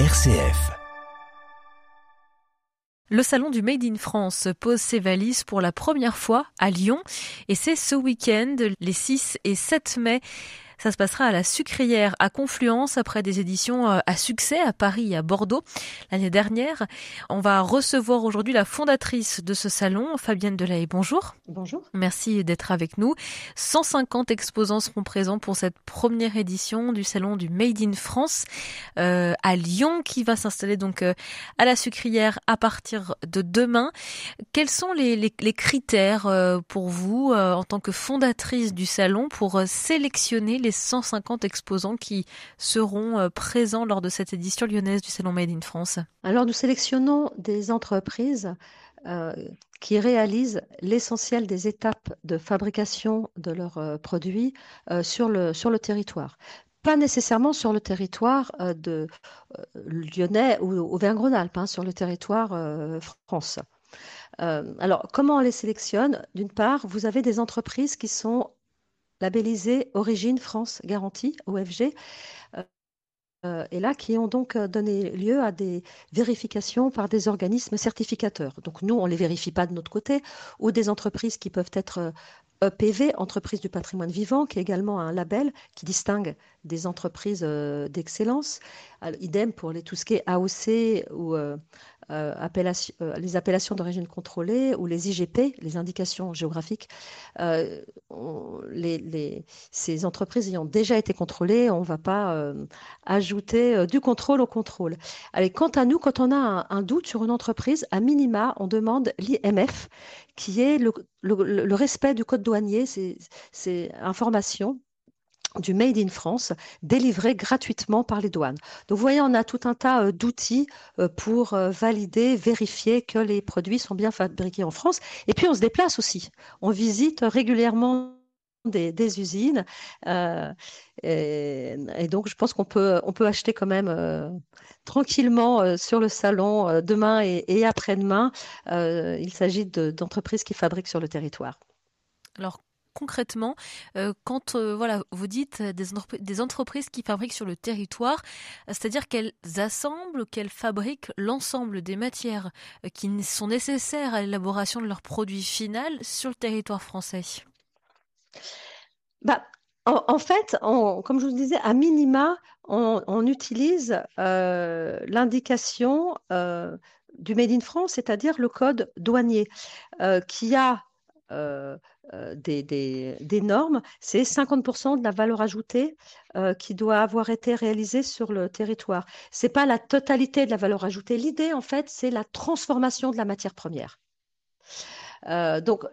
RCF. Le salon du Made in France pose ses valises pour la première fois à Lyon et c'est ce week-end, les 6 et 7 mai. Ça se passera à la Sucrière à Confluence après des éditions euh, à succès à Paris et à Bordeaux l'année dernière. On va recevoir aujourd'hui la fondatrice de ce salon, Fabienne Delahaye. Bonjour. Bonjour. Merci d'être avec nous. 150 exposants seront présents pour cette première édition du salon du Made in France euh, à Lyon qui va s'installer donc euh, à la Sucrière à partir de demain. Quels sont les, les, les critères euh, pour vous en tant que fondatrice du salon pour sélectionner les 150 exposants qui seront euh, présents lors de cette édition lyonnaise du Salon Made in France Alors nous sélectionnons des entreprises euh, qui réalisent l'essentiel des étapes de fabrication de leurs euh, produits sur, le, territoire. Pas nécessairement sur le territoire de lyonnais ou Auvergne-Rhône-Alpes, hein, sur le territoire France. alors, comment on les sélectionne? D'une part, vous avez des entreprises qui sont labellisés Origine France Garantie, OFG, euh, et là qui ont donc euh, donné lieu à des vérifications par des organismes certificateurs. Donc nous, on ne les vérifie pas de notre côté, ou des entreprises qui peuvent être EPV, euh, entreprise du patrimoine vivant, qui est également un label qui distingue des entreprises d'excellence. Idem pour les, tout ce qui est AOC ou euh, appellation, euh, les appellations d'origine contrôlée ou les IGP, les indications géographiques, euh, ces entreprises ayant déjà été contrôlées, on ne va pas euh, ajouter euh, du contrôle au contrôle. Allez, quant à nous, quand on a un, doute sur une entreprise, à minima, on demande l'IMF, qui est le, respect du code douanier, c'est information du Made in France délivré gratuitement par les douanes. Donc vous voyez, on a tout un tas euh, d'outils euh, pour euh, valider, vérifier que les produits sont bien fabriqués en France. Et puis on se déplace aussi. On visite régulièrement des, usines. Et, donc je pense qu'on peut, on peut acheter quand même tranquillement sur le salon demain et, et après-demain. il s'agit d'entreprises qui fabriquent sur le territoire. Alors concrètement euh, quand euh, voilà vous dites des, entrep des, entreprises qui fabriquent sur le territoire, c'est-à-dire qu'elles assemblent, qu'elles fabriquent l'ensemble des matières euh, qui sont nécessaires à l'élaboration de leur produit final sur le territoire français? Bah, en, fait, comme je vous disais, à minima, on, utilise euh, l'indication euh, du Made in France, c'est-à-dire le code douanier, euh, qui a euh, euh, des, des, normes, c'est 50% de la valeur ajoutée euh, qui doit avoir été réalisée sur le territoire. Ce n'est pas la totalité de la valeur ajoutée. L'idée, en fait, c'est la transformation de la matière première. Euh, donc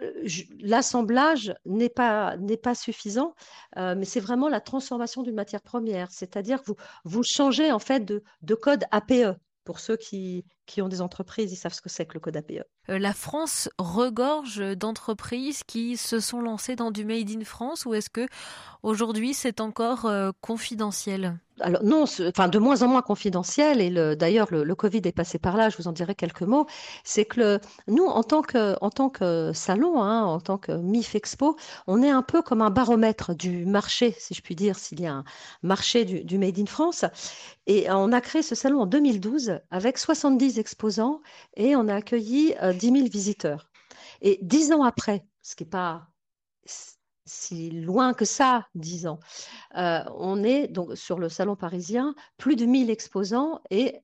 l'assemblage n'est pas pas suffisant, euh, mais c'est vraiment la transformation d'une matière première, c'est-à-dire que vous changez en fait de code APE. Pour ceux qui, qui ont des entreprises, ils savent ce que c'est que le code APE. Euh, la France regorge d'entreprises qui se sont lancées dans du Made in France ou est-ce que aujourd'hui c'est encore euh, confidentiel? Alors non, enfin de moins en moins confidentiel et d'ailleurs le, le, Covid est passé par là. Je vous en dirai quelques mots. C'est que le, nous, en tant que en tant que salon, hein, en tant que MIF Expo, on est un peu comme un baromètre du marché, si je puis dire, s'il y a un marché du, du, Made in France. Et on a créé ce salon en 2012 avec 70 exposants et on a accueilli euh, 10 000 visiteurs. Et dix ans après, ce qui n'est pas si loin que ça, dix ans. Euh, on est donc sur le salon parisien, plus de 1000 exposants et,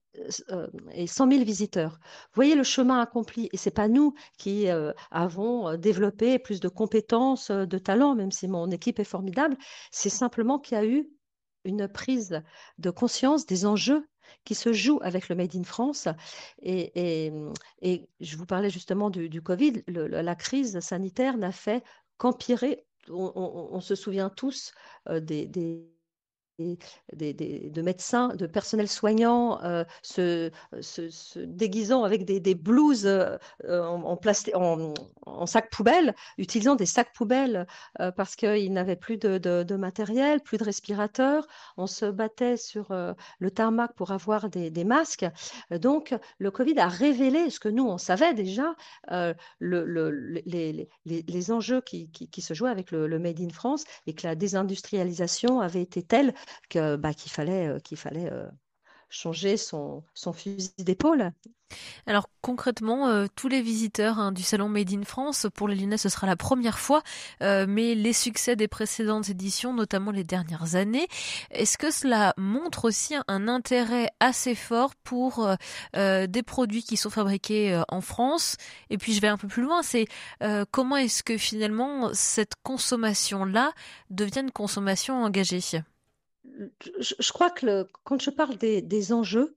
euh, et 100 000 visiteurs. Voyez le chemin accompli. Et c'est pas nous qui euh, avons développé plus de compétences, de talents, même si mon équipe est formidable. C'est simplement qu'il y a eu une prise de conscience des enjeux qui se jouent avec le Made in France. Et, et, je vous parlais justement du, Covid. La crise sanitaire n'a fait qu'empirer on, se souvient tous euh, des, des, de médecins, de personnel soignant euh, se, déguisant avec des, blouses euh, en, sac poubelle, utilisant des sacs poubelles euh, parce qu'ils n'avaient plus de, matériel, plus de respirateurs. On se battait sur le tarmac pour avoir des, masques. Donc, le Covid a révélé ce que nous, on savait déjà, le, le, les, enjeux qui, se jouaient avec le Made in France et que la désindustrialisation avait été telle bah, qu'il fallait euh, euh, changer son, fusil d'épaule. Alors concrètement, euh, tous les visiteurs hein, du salon Made in France, pour les Lyonnais, ce sera la première fois, mais les succès des précédentes éditions, notamment les dernières années, est-ce que cela montre aussi un intérêt assez fort pour des produits qui sont fabriqués en France? Et puis je vais un peu plus loin, c'est comment est-ce que finalement cette consommation-là devient une consommation engagée? Je, crois que quand je parle des, enjeux,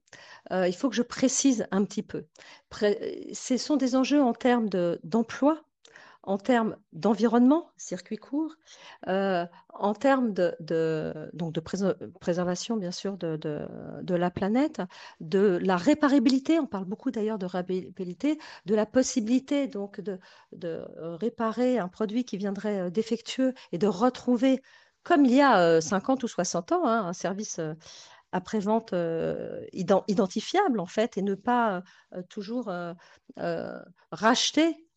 euh, il faut que je précise un petit peu. ce sont des enjeux en termes d'emploi, en termes d'environnement, circuit court, euh, en termes de, donc de préservation, bien sûr, de, la planète, de la réparabilité, on parle beaucoup d'ailleurs de réparabilité, de la possibilité donc de, de réparer un produit qui viendrait euh, défectueux et de retrouver comme il y a 50 ou 60 ans, hein, un service après-vente identifiable en fait et ne pas toujours racheter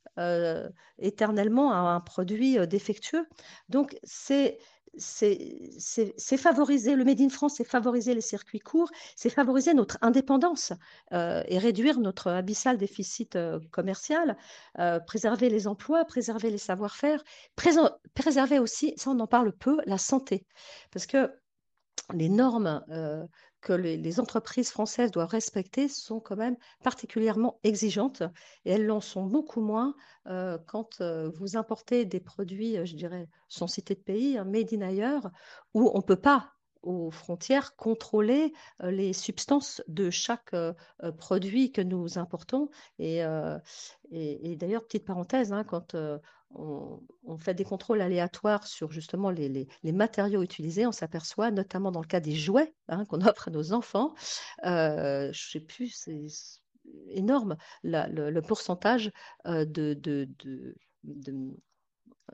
éternellement un, produit défectueux. Donc c'est c'est favoriser, le Made in France, c'est favoriser les circuits courts, c'est favoriser notre indépendance euh, et réduire notre abyssal déficit euh, commercial, euh, préserver les emplois, préserver les savoir-faire, préserver aussi, ça on en parle peu, la santé. Parce que les normes que les, entreprises françaises doivent respecter sont quand même particulièrement exigeantes et elles l'en sont beaucoup moins euh, quand euh, vous importez des produits, euh, je dirais, sans citer de pays, hein, made in ailleurs, où on ne peut pas aux frontières contrôler les substances de chaque produit que nous importons. Et, d'ailleurs, petite parenthèse, hein, quand on, fait des contrôles aléatoires sur justement les, matériaux utilisés, on s'aperçoit, notamment dans le cas des jouets hein, qu'on offre à nos enfants, je ne sais plus, c'est énorme le, pourcentage de, de,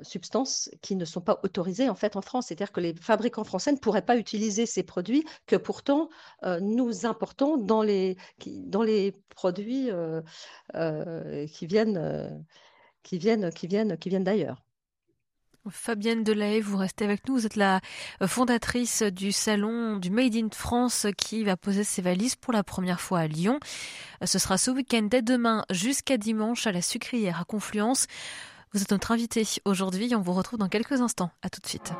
substances qui ne sont pas autorisées en fait en France. C'est-à-dire que les fabricants français ne pourraient pas utiliser ces produits que pourtant nous importons dans les produits qui viennent qui viennent, qui viennent, qui viennent d'ailleurs. Fabienne Delahaye, vous restez avec nous. Vous êtes la fondatrice du salon du Made in France qui va poser ses valises pour la première fois à Lyon. Ce sera ce week-end dès demain jusqu'à dimanche à la Sucrière à Confluence. Vous êtes notre invité aujourd'hui. On vous retrouve dans quelques instants. À tout de suite.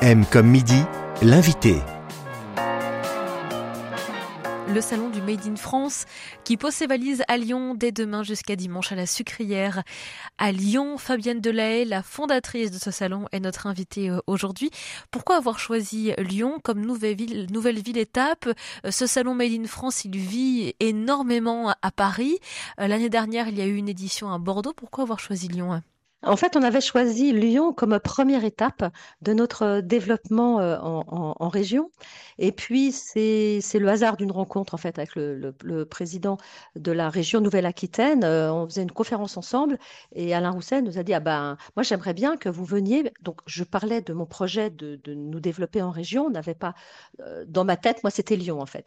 M comme midi, l'invité le salon du Made in France qui pose ses valises à Lyon dès demain jusqu'à dimanche à la Sucrière. À Lyon, Fabienne Delahaye, la fondatrice de ce salon, est notre invitée euh, aujourd'hui. Pourquoi avoir choisi Lyon comme nouvelle ville, nouvelle ville étape? Euh, Ce salon Made in France, il vit énormément à Paris. Euh, l'année dernière, il y a eu une édition à Bordeaux. Pourquoi avoir choisi Lyon? En fait, on avait choisi Lyon comme première étape de notre développement euh, en, région. Et puis, c'est le hasard d'une rencontre en fait avec le, président de la région Nouvelle-Aquitaine. Euh, on faisait une conférence ensemble et Alain Rousset nous a dit ah ben moi j'aimerais bien que vous veniez. Donc je parlais de mon projet de, nous développer en région. On n'avait pas euh, dans ma tête, moi c'était Lyon en fait.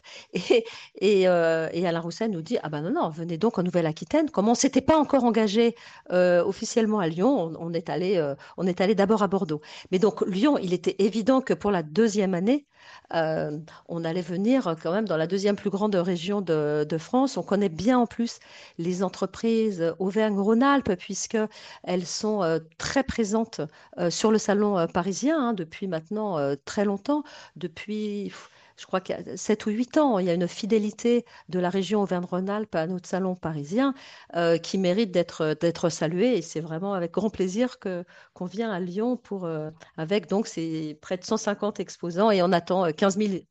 Et, Alain Rousset nous dit ah ben non non venez donc en Nouvelle-Aquitaine. Comme on s'était pas encore engagé officiellement à Lyon on, est allé, euh, on est allé d'abord à Bordeaux. Mais donc Lyon, il était évident que pour la deuxième année, euh, on allait venir quand même dans la deuxième plus grande région de, France. On connaît bien en plus les entreprises Auvergne-Rhône-Alpes puisque elles sont euh, très présentes sur le salon parisien hein, depuis maintenant très longtemps, depuis je crois qu'il y a 7 ou 8 ans, il y a une fidélité de la région Auvergne-Rhône-Alpes à notre salon parisien euh, qui mérite d'être d'être saluée. Et c'est vraiment avec grand plaisir que qu'on vient à Lyon pour euh, avec donc ces près de 150 exposants et on attend 15 euh, 000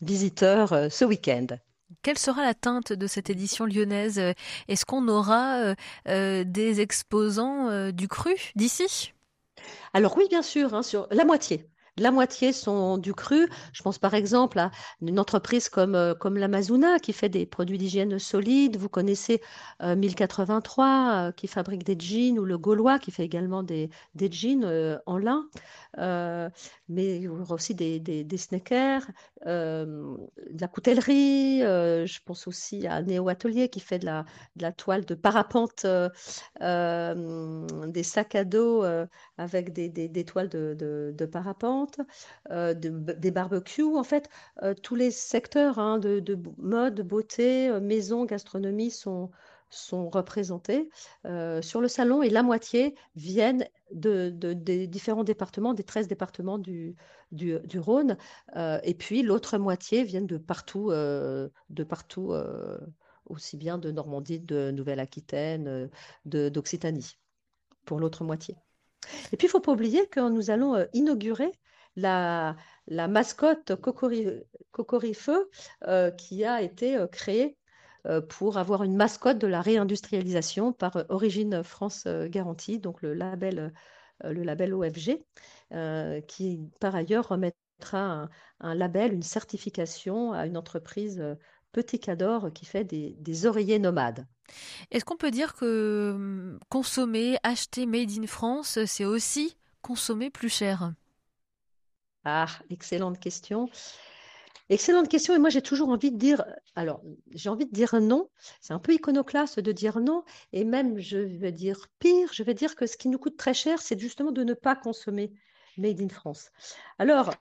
visiteurs ce week-end. Quelle sera la teinte de cette édition lyonnaise? Est-ce qu'on aura des exposants du cru d'ici? Alors oui, bien sûr, hein, sur la moitié la moitié sont du cru. Je pense par exemple à une entreprise comme, euh, comme l'Amazona qui fait des produits d'hygiène solides. Vous connaissez 1083 euh, euh, qui fabrique des jeans ou le Gaulois qui fait également des, des jeans en lin. mais il y aura aussi des, des, sneakers, de la coutellerie. je pense aussi à Néo Atelier qui fait de la, de la toile de parapente, des sacs à dos avec des, toiles de, de parapente. Restaurantes, des barbecues, en fait, tous les secteurs hein, de, de, mode, beauté, maison, gastronomie sont, sont représentés sur le salon et la moitié viennent de, des différents départements, des 13 départements du, du, Rhône. et puis l'autre moitié viennent de partout, de partout aussi bien de Normandie, de Nouvelle-Aquitaine, d'Occitanie, pour l'autre moitié. Et puis, il ne faut pas oublier que nous allons inaugurer la, mascotte Cocorifeu qui a été créée euh, pour avoir une mascotte de la réindustrialisation par euh, Origine France euh, Garantie, donc le label, le label OFG, qui par ailleurs remettra un, label, une certification à une entreprise Petit Cador qui fait des, des oreillers nomades. Est-ce qu'on peut dire que hum, consommer, acheter Made in France, c'est aussi consommer plus cher? Ah, excellente question. Excellente question. Et moi, j'ai toujours envie de dire, alors, j'ai envie de dire non. C'est un peu iconoclaste de dire non. Et même, je vais dire pire, je vais dire que ce qui nous coûte très cher, c'est justement de ne pas consommer Made in France. Alors,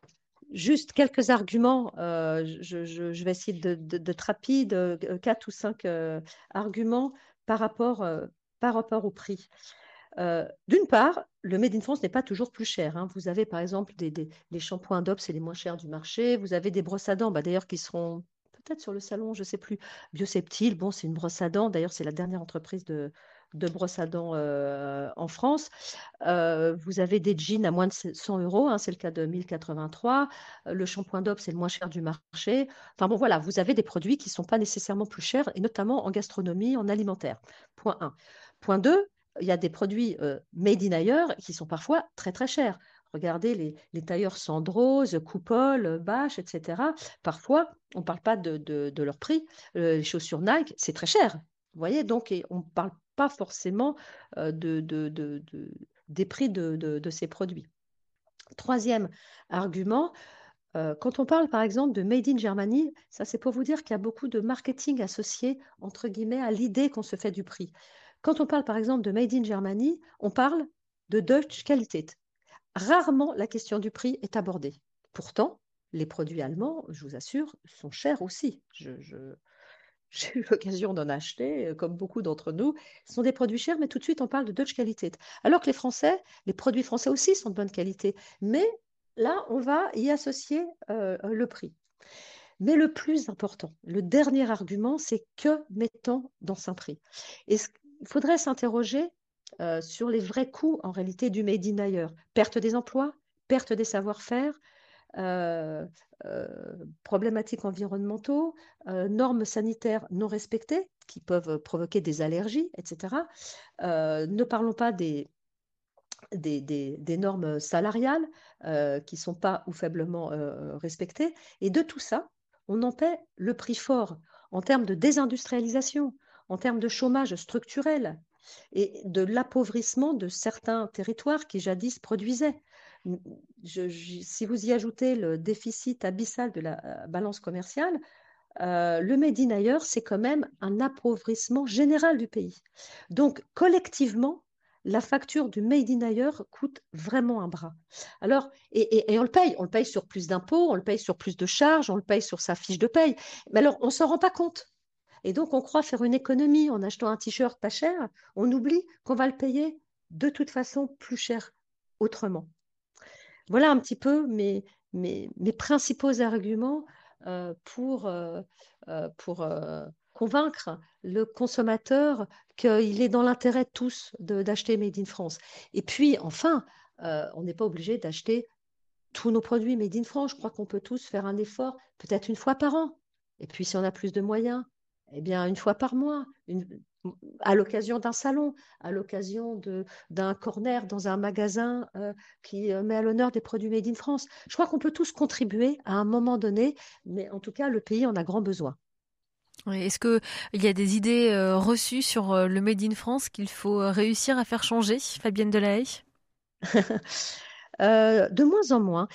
juste quelques arguments. Euh, je, vais essayer d'être rapide, euh, quatre ou cinq euh, arguments par rapport au prix. Euh, d'une part, le Made in France n'est pas toujours plus cher. Hein. Vous avez par exemple des, les shampoings DOP, c'est les moins chers du marché. Vous avez des brosses à dents, bah, d'ailleurs, qui seront peut-être sur le salon, je ne sais plus. Bioseptile, bon, c'est une brosse à dents. D'ailleurs, c'est la dernière entreprise de, de à dents euh, en France. Euh, vous avez des jeans à moins de 100 euros, hein, c'est le cas de 1083. Le shampoing DOP, c'est le moins cher du marché. Enfin bon, voilà, vous avez des produits qui ne sont pas nécessairement plus chers, et notamment en gastronomie, en alimentaire. Point 1. Point 2, il y a des produits made in ailleurs qui sont parfois très très chers. Regardez les, les tailleurs Sandrose, Coupole, Bache, etc. Parfois, on ne parle pas de, leur prix. Les chaussures Nike, c'est très cher. Vous voyez, donc on ne parle pas forcément de, des prix de, ces produits. Troisième argument, quand on parle par exemple de Made in Germany, ça c'est pour vous dire qu'il y a beaucoup de marketing associé à l'idée qu'on se fait du prix. Quand on parle par exemple de Made in Germany, on parle de Deutsche Qualität. Rarement la question du prix est abordée. Pourtant, les produits allemands, je vous assure, sont chers aussi. j'ai eu l'occasion d'en acheter, euh, comme beaucoup d'entre nous. Ce sont des produits chers, mais tout de suite, on parle de Deutsche Qualität. Alors que les Français, les produits français aussi sont de bonne qualité. Mais là, on va y associer euh, le prix. Mais le plus important, le dernier argument, c'est que mettons dans un prix? Faudrait s'interroger euh, sur les vrais coûts en réalité du made in ailleurs. Perte des emplois, perte des savoir-faire, euh, euh, problématiques environnementaux, normes sanitaires non respectées qui peuvent provoquer des allergies, etc. ne parlons pas des, des, des, normes salariales qui ne sont pas ou faiblement respectées. Et de tout ça, on en paie le prix fort en termes de désindustrialisation, en termes de chômage structurel et de l'appauvrissement de certains territoires qui jadis produisaient. si vous y ajoutez le déficit abyssal de la euh, balance commerciale, euh, le Made in ailleurs, c'est quand même un appauvrissement général du pays. Donc, collectivement, la facture du Made in ailleurs coûte vraiment un bras. Alors, et, et on le paye, on le paye sur plus d'impôts, on le paye sur plus de charges, on le paye sur sa fiche de paye. Mais alors, on ne s'en rend pas compte. Et donc, on croit faire une économie en achetant un t-shirt pas cher. On oublie qu'on va le payer de toute façon plus cher autrement. Voilà un petit peu mes, mes, principaux arguments euh, pour, euh, euh, pour convaincre le consommateur qu'il est dans l'intérêt de tous d'acheter Made in France. Et puis, enfin, on n'est pas obligé d'acheter tous nos produits Made in France. Je crois qu'on peut tous faire un effort, peut-être une fois par an. Et puis, si on a plus de moyens, eh bien, une fois par mois, à l'occasion d'un salon, à l'occasion d'un corner dans un magasin euh, qui euh, met à l'honneur des produits made in France. Je crois qu'on peut tous contribuer à un moment donné, mais en tout cas, le pays en a grand besoin. Est-ce qu'il y a des idées euh, reçues sur le Made in France qu'il faut réussir à faire changer, Fabienne Delahaye? Euh, de moins en moins.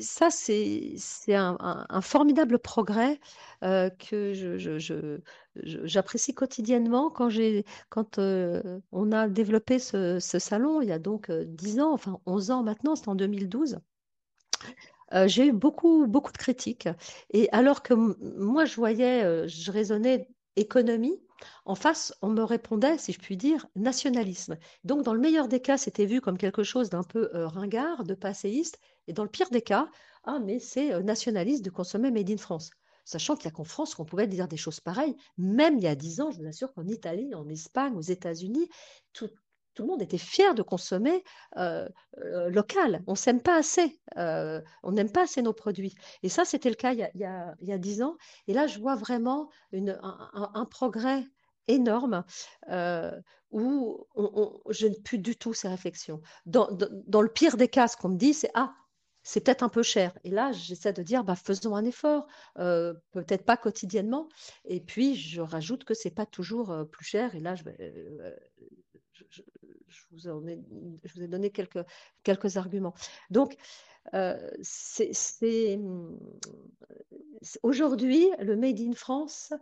ça, c'est un, formidable progrès euh, que j'apprécie quotidiennement quand, euh, on a développé ce, salon il y a donc 10 ans, enfin 11 ans maintenant, c'est en 2012. euh, j'ai eu beaucoup, beaucoup de critiques. Et alors que moi, je voyais, je raisonnais économie, en face, on me répondait, si je puis dire, nationalisme. Donc, dans le meilleur des cas, c'était vu comme quelque chose d'un peu euh, ringard, de passéiste. Et dans le pire des cas, ah, mais c'est nationaliste de consommer Made in France. Sachant qu'il n'y a qu'en France qu'on pouvait dire des choses pareilles. Même il y a dix ans, je vous assure qu'en Italie, en Espagne, aux États-Unis, tout, tout le monde était fier de consommer euh, euh, local. On s'aime pas assez. Euh, on n'aime pas assez nos produits. Et ça, c'était le cas il y, a, dix ans. Et là, je vois vraiment un, progrès énorme où je ne plus du tout ces réflexions. Dans, le pire des cas, ce qu'on me dit, c'est Ah, c'est peut-être un peu cher. Et là, j'essaie de dire, bah, faisons un effort, peut-être pas quotidiennement. Et puis, je rajoute que c'est pas toujours plus cher. Et là, je, vous, ai, je vous ai donné quelques, quelques arguments. Donc, euh, c'est aujourd'hui, le Made in France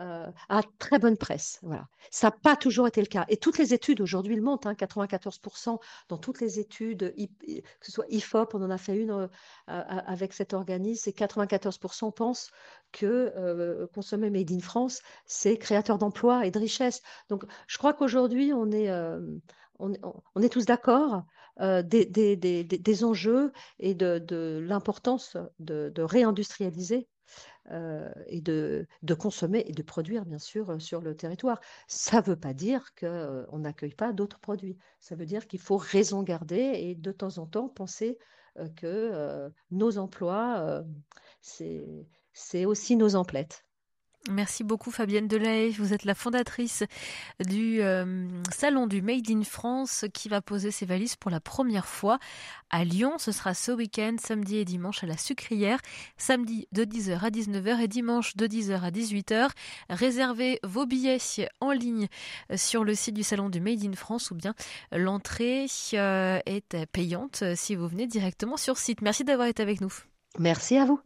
euh, a très bonne presse. Voilà. Ça n'a pas toujours été le cas. Et toutes les études aujourd'hui le montrent, hein, 94% dans toutes les études, que ce soit IFOP, on en a fait une euh, avec cet organisme, et 94% pensent que euh, consommer Made in France, c'est créateur d'emplois et de richesses. Donc je crois qu'aujourd'hui, on est, on, est tous d'accord des, des, des, des, enjeux et de, l'importance de réindustrialiser euh, et de, consommer et de produire, bien sûr, euh, sur le territoire. Ça ne veut pas dire qu'on euh, n'accueille pas d'autres produits. Ça veut dire qu'il faut raison garder et de temps en temps penser que nos emplois, c'est aussi nos emplettes. Merci beaucoup Fabienne Delahaye. Vous êtes la fondatrice du euh, salon du Made in France qui va poser ses valises pour la première fois à Lyon. Ce sera ce week-end, samedi et dimanche à la Sucrière. Samedi de 10h à 19h et dimanche de 10h à 18h. Réservez vos billets en ligne sur le site du salon du Made in France ou bien l'entrée euh, est payante si vous venez directement sur site. Merci d'avoir été avec nous. Merci à vous.